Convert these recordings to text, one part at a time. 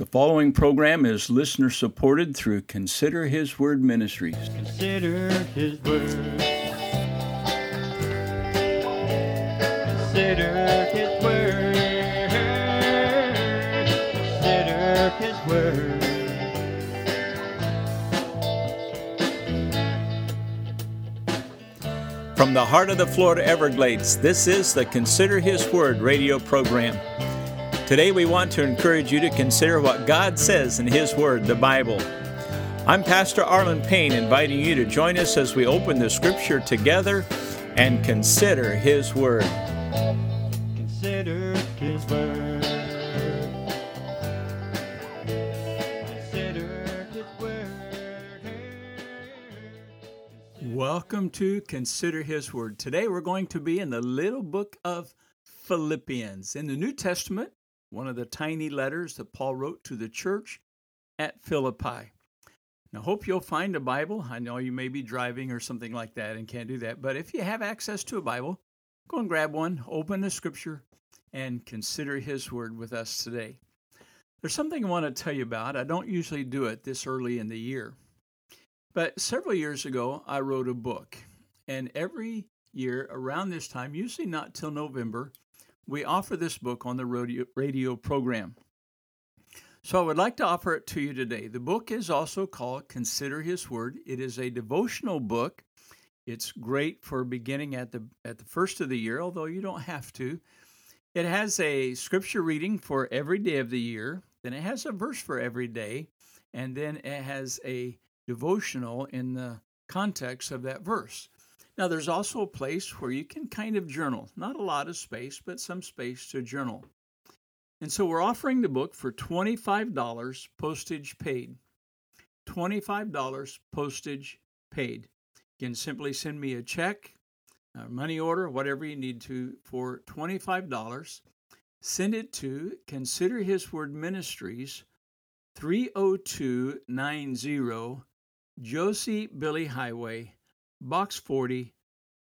The following program is listener supported through Consider His Word Ministries. Consider His Word. Consider His Word. Consider His Word. From the heart of the Florida Everglades, this is the Consider His Word radio program. Today we want to encourage you to consider what God says in His Word, the Bible. I'm Pastor Arlen Payne, inviting you to join us as we open the Scripture together and consider His Word. Consider His Word. Consider His Word. Welcome to Consider His Word. Today we're going to be in the little book of Philippians. In the New Testament, one of the tiny letters that Paul wrote to the church at Philippi. Now, hope you'll find a Bible. I know you may be driving or something like that and can't do that, but if you have access to a Bible, go and grab one, open the scripture, and consider His Word with us today. There's something I want to tell you about. I don't usually do it this early in the year, but several years ago, I wrote a book, and every year around this time, usually not till November, we offer this book on the radio, radio program. So I would like to offer it to you today. The book is also called Consider His Word. It is a devotional book. It's great for beginning at the at the first of the year, although you don't have to. It has a scripture reading for every day of the year, then it has a verse for every day, and then it has a devotional in the context of that verse. Now, there's also a place where you can kind of journal. Not a lot of space, but some space to journal. And so we're offering the book for $25 postage paid. $25 postage paid. You can simply send me a check, a money order, whatever you need to, for $25. Send it to Consider His Word Ministries, 30290 Josie Billie Highway, Box 40,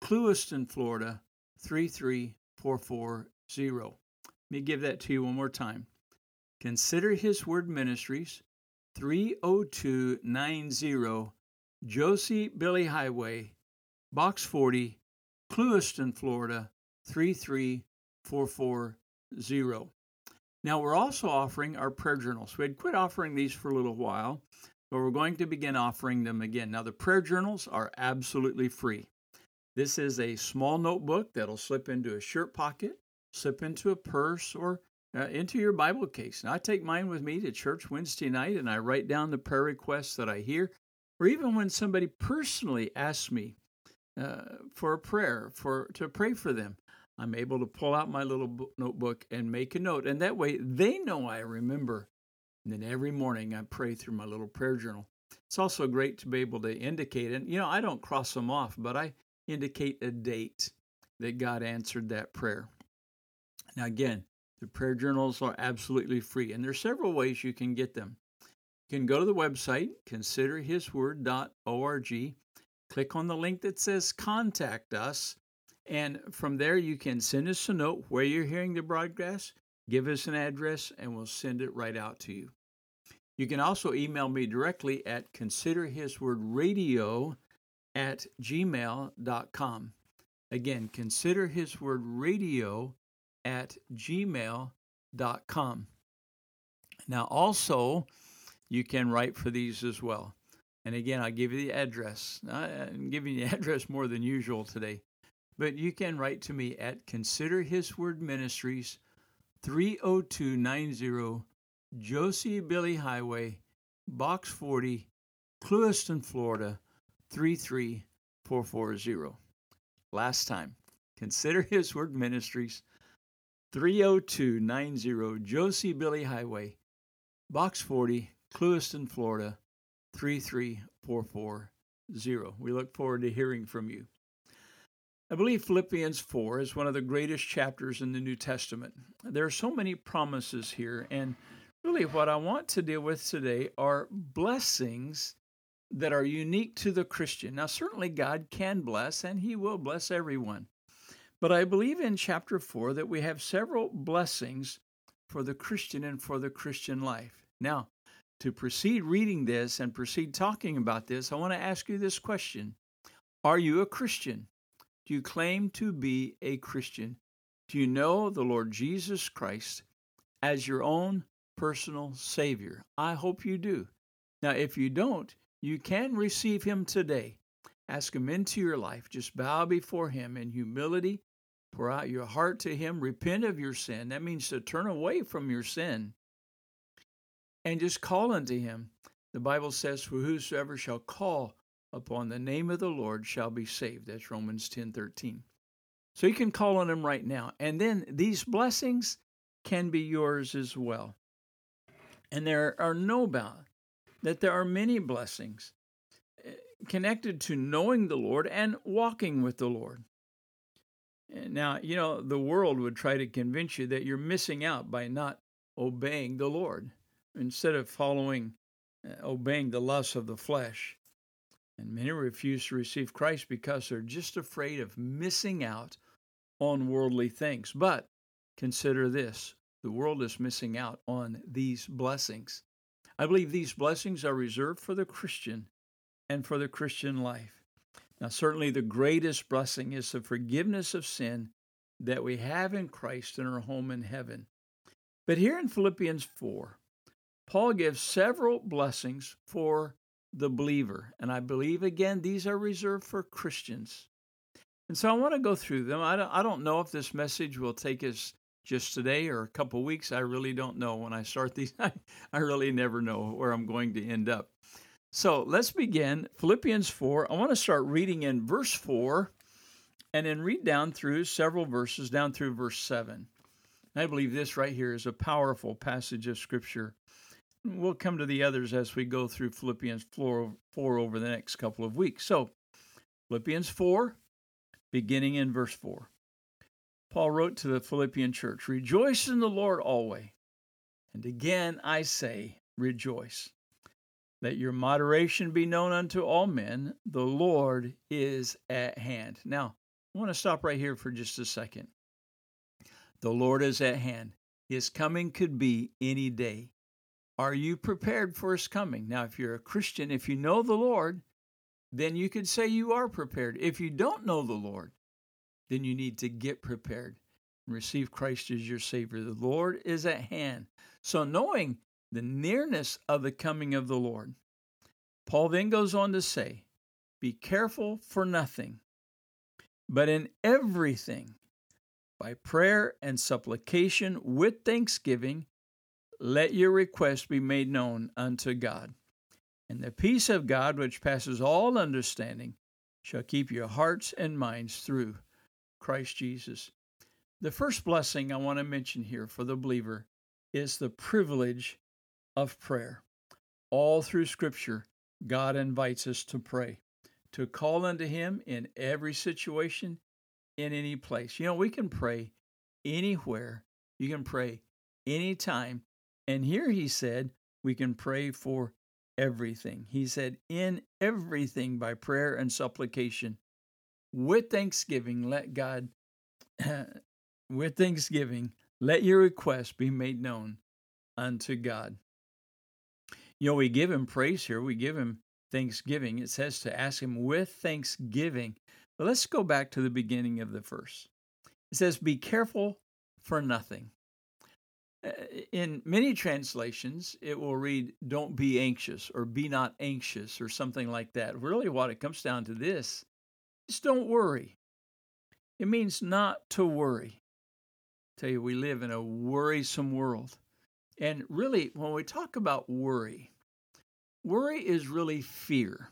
Clewiston, Florida 33440. Let me give that to you one more time. Consider His Word Ministries 30290 Josie Billie Highway, Box 40, Clewiston, Florida 33440. Now, we're also offering our prayer journals. We had quit offering these for a little while, but we're going to begin offering them again. Now, the prayer journals are absolutely free. This is a small notebook that'll slip into a shirt pocket, slip into a purse, or uh, into your Bible case. And I take mine with me to church Wednesday night and I write down the prayer requests that I hear, or even when somebody personally asks me uh, for a prayer, for to pray for them. I'm able to pull out my little notebook and make a note. And that way they know I remember. And then every morning I pray through my little prayer journal. It's also great to be able to indicate, and you know, I don't cross them off, but I indicate a date that God answered that prayer. Now, again, the prayer journals are absolutely free, and there are several ways you can get them. You can go to the website, considerhisword.org, click on the link that says Contact Us, and from there, you can send us a note where you're hearing the broadcast, give us an address, and we'll send it right out to you. You can also email me directly at considerhiswordradio at gmail.com. Again, consider his word radio at gmail.com. Now, also, you can write for these as well. And again, I'll give you the address. I'm giving you the address more than usual today. But you can write to me at Consider His Word Ministries, 30290 Josie Billie Highway, Box 40, Clewiston, Florida 33440. Last time, Consider His Word Ministries, 30290 Josie Billie Highway, Box 40, Clewiston, Florida 33440. We look forward to hearing from you. I believe Philippians 4 is one of the greatest chapters in the New Testament. There are so many promises here, and really what I want to deal with today are blessings that are unique to the Christian. Now, certainly God can bless, and He will bless everyone. But I believe in chapter 4 that we have several blessings for the Christian and for the Christian life. Now, to proceed reading this and proceed talking about this, I want to ask you this question Are you a Christian? Do you claim to be a Christian? Do you know the Lord Jesus Christ as your own personal Savior? I hope you do. Now, if you don't, you can receive Him today. Ask Him into your life. Just bow before Him in humility. Pour out your heart to Him. Repent of your sin. That means to turn away from your sin and just call unto Him. The Bible says, For whosoever shall call upon the name of the Lord shall be saved. That's Romans 10 13. So you can call on Him right now. And then these blessings can be yours as well. And there are no bound that there are many blessings eh, connected to knowing the Lord and walking with the Lord. Now, you know, the world would try to convince you that you're missing out by not obeying the Lord instead of following, uh, obeying the lusts of the flesh. And many refuse to receive Christ because they're just afraid of missing out on worldly things. But consider this the world is missing out on these blessings. I believe these blessings are reserved for the Christian and for the Christian life. Now, certainly the greatest blessing is the forgiveness of sin that we have in Christ in our home in heaven. But here in Philippians 4, Paul gives several blessings for the believer. And I believe, again, these are reserved for Christians. And so I want to go through them. I don't, know if this message will take us just today or a couple weeks. I really don't know. When I start these, I, really never know where I'm going to end up. So let's begin. Philippians 4. I want to start reading in verse 4 and then read down through several verses, down through verse 7. I believe this right here is a powerful passage of Scripture. We'll come to the others as we go through Philippians 4, 4 over the next couple of weeks. So, Philippians 4, beginning in verse 4. Paul wrote to the Philippian church Rejoice in the Lord always. And again I say, Rejoice. Let your moderation be known unto all men. The Lord is at hand. Now, I want to stop right here for just a second. The Lord is at hand. His coming could be any day. Are you prepared for his coming? Now, if you're a Christian, if you know the Lord, then you could say you are prepared. If you don't know the Lord, then you need to get prepared and receive Christ as your Savior. The Lord is at hand. So, knowing the nearness of the coming of the Lord. Paul then goes on to say, Be careful for nothing, but in everything, by prayer and supplication with thanksgiving, let your requests be made known unto God. And the peace of God, which passes all understanding, shall keep your hearts and minds through Christ Jesus. The first blessing I want to mention here for the believer is the privilege of prayer. All through Scripture, God invites us to pray, to call unto Him in every situation, in any place. You know, we can pray anywhere, you can pray anytime. And here He said, we can pray for everything. He said, in everything by prayer and supplication, with thanksgiving, let God, with thanksgiving, let your request be made known unto God. You know, we give him praise here. We give him thanksgiving. It says to ask him with thanksgiving. But let's go back to the beginning of the verse. It says, Be careful for nothing. Uh, in many translations, it will read, Don't be anxious or be not anxious or something like that. Really, what it comes down to this is don't worry. It means not to worry. I tell you, we live in a worrisome world. And really, when we talk about worry, worry is really fear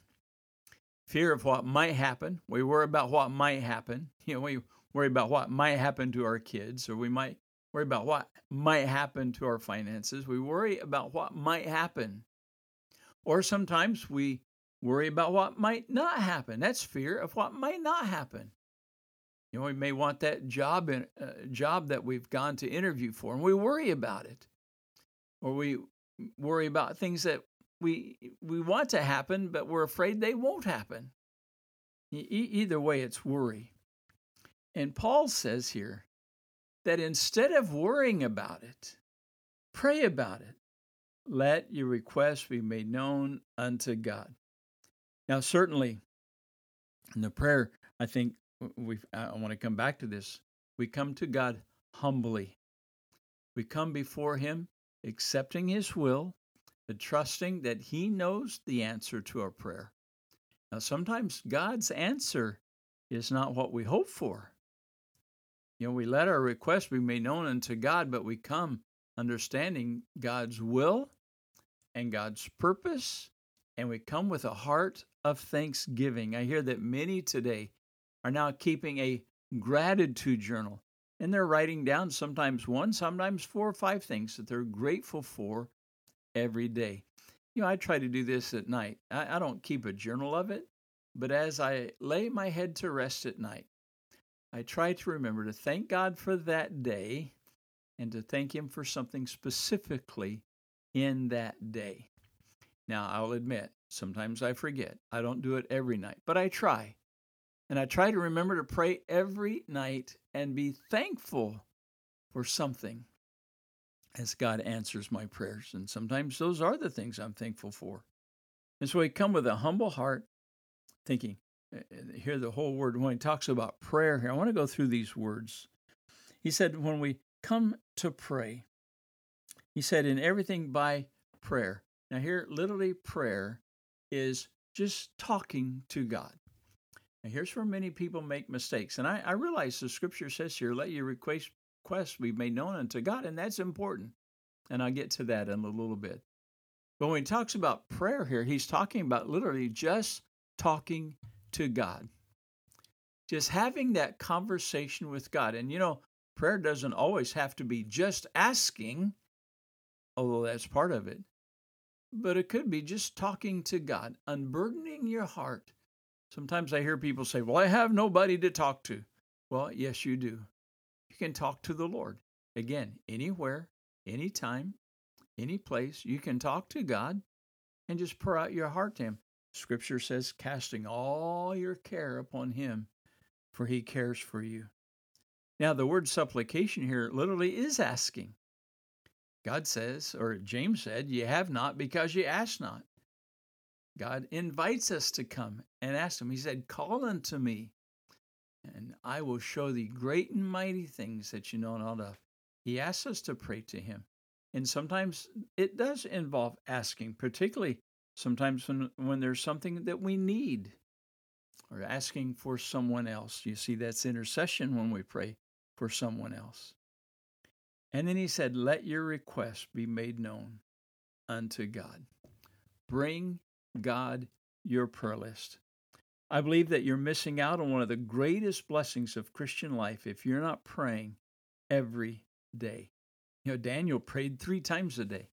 fear of what might happen. We worry about what might happen. You know, we worry about what might happen to our kids, or we might worry about what might happen to our finances. We worry about what might happen. Or sometimes we worry about what might not happen. That's fear of what might not happen. You know, we may want that job in, uh, job that we've gone to interview for, and we worry about it or we worry about things that we we want to happen but we're afraid they won't happen e- either way it's worry and paul says here that instead of worrying about it pray about it let your requests be made known unto God. Now, certainly, in the prayer, I think we I want to come back to this. We come to God humbly. We come before Him accepting His will, but trusting that He knows the answer to our prayer. Now, sometimes God's answer is not what we hope for. You know, we let our request be made known unto God, but we come understanding God's will and God's purpose, and we come with a heart of thanksgiving. I hear that many today are now keeping a gratitude journal, and they're writing down sometimes one, sometimes four or five things that they're grateful for every day. You know, I try to do this at night. I, I don't keep a journal of it, but as I lay my head to rest at night, I try to remember to thank God for that day and to thank Him for something specifically in that day. Now, I'll admit, sometimes I forget. I don't do it every night, but I try. And I try to remember to pray every night and be thankful for something as God answers my prayers. And sometimes those are the things I'm thankful for. And so I come with a humble heart, thinking, eh, eh, hear the whole word when he talks about prayer here. I want to go through these words. He said, when we come to pray, he said, in everything by prayer. Now, here, literally, prayer is just talking to God. Now, here's where many people make mistakes. And I, I realize the scripture says here, let your request, request be made known unto God, and that's important. And I'll get to that in a little bit. But when he talks about prayer here, he's talking about literally just talking to God, just having that conversation with God. And you know, prayer doesn't always have to be just asking, although that's part of it. But it could be just talking to God, unburdening your heart. Sometimes I hear people say, Well, I have nobody to talk to. Well, yes, you do. You can talk to the Lord. Again, anywhere, anytime, any place, you can talk to God and just pour out your heart to Him. Scripture says, casting all your care upon Him, for He cares for you. Now, the word supplication here literally is asking. God says, or James said, You have not because you ask not. God invites us to come and ask Him. He said, Call unto me, and I will show thee great and mighty things that you know not of. He asks us to pray to Him. And sometimes it does involve asking, particularly sometimes when, when there's something that we need or asking for someone else. You see, that's intercession when we pray for someone else. And then he said, Let your request be made known unto God. Bring God your prayer list. I believe that you're missing out on one of the greatest blessings of Christian life if you're not praying every day. You know, Daniel prayed three times a day.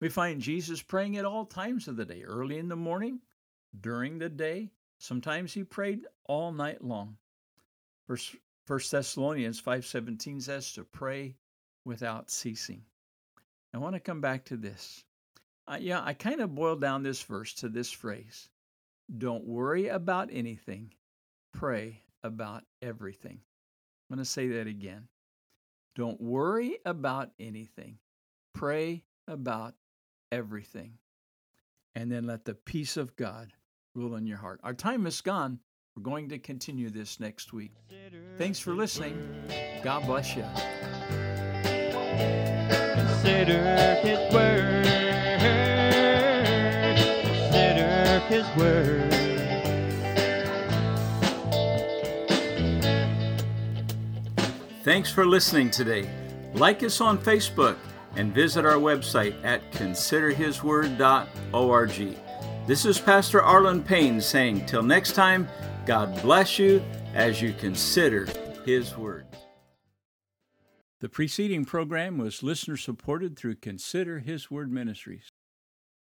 We find Jesus praying at all times of the day, early in the morning, during the day. Sometimes he prayed all night long. First, First Thessalonians 5:17 says to pray without ceasing. I want to come back to this. Uh, yeah, I kind of boiled down this verse to this phrase Don't worry about anything, pray about everything. I'm going to say that again. Don't worry about anything, pray about everything. And then let the peace of God rule in your heart. Our time is gone. We're going to continue this next week. Thanks for listening. God bless you. Consider his word. Consider his word. Thanks for listening today. Like us on Facebook and visit our website at considerhisword.org. This is Pastor Arlen Payne saying, Till next time, God bless you as you consider His Word. The preceding program was listener supported through Consider His Word Ministries.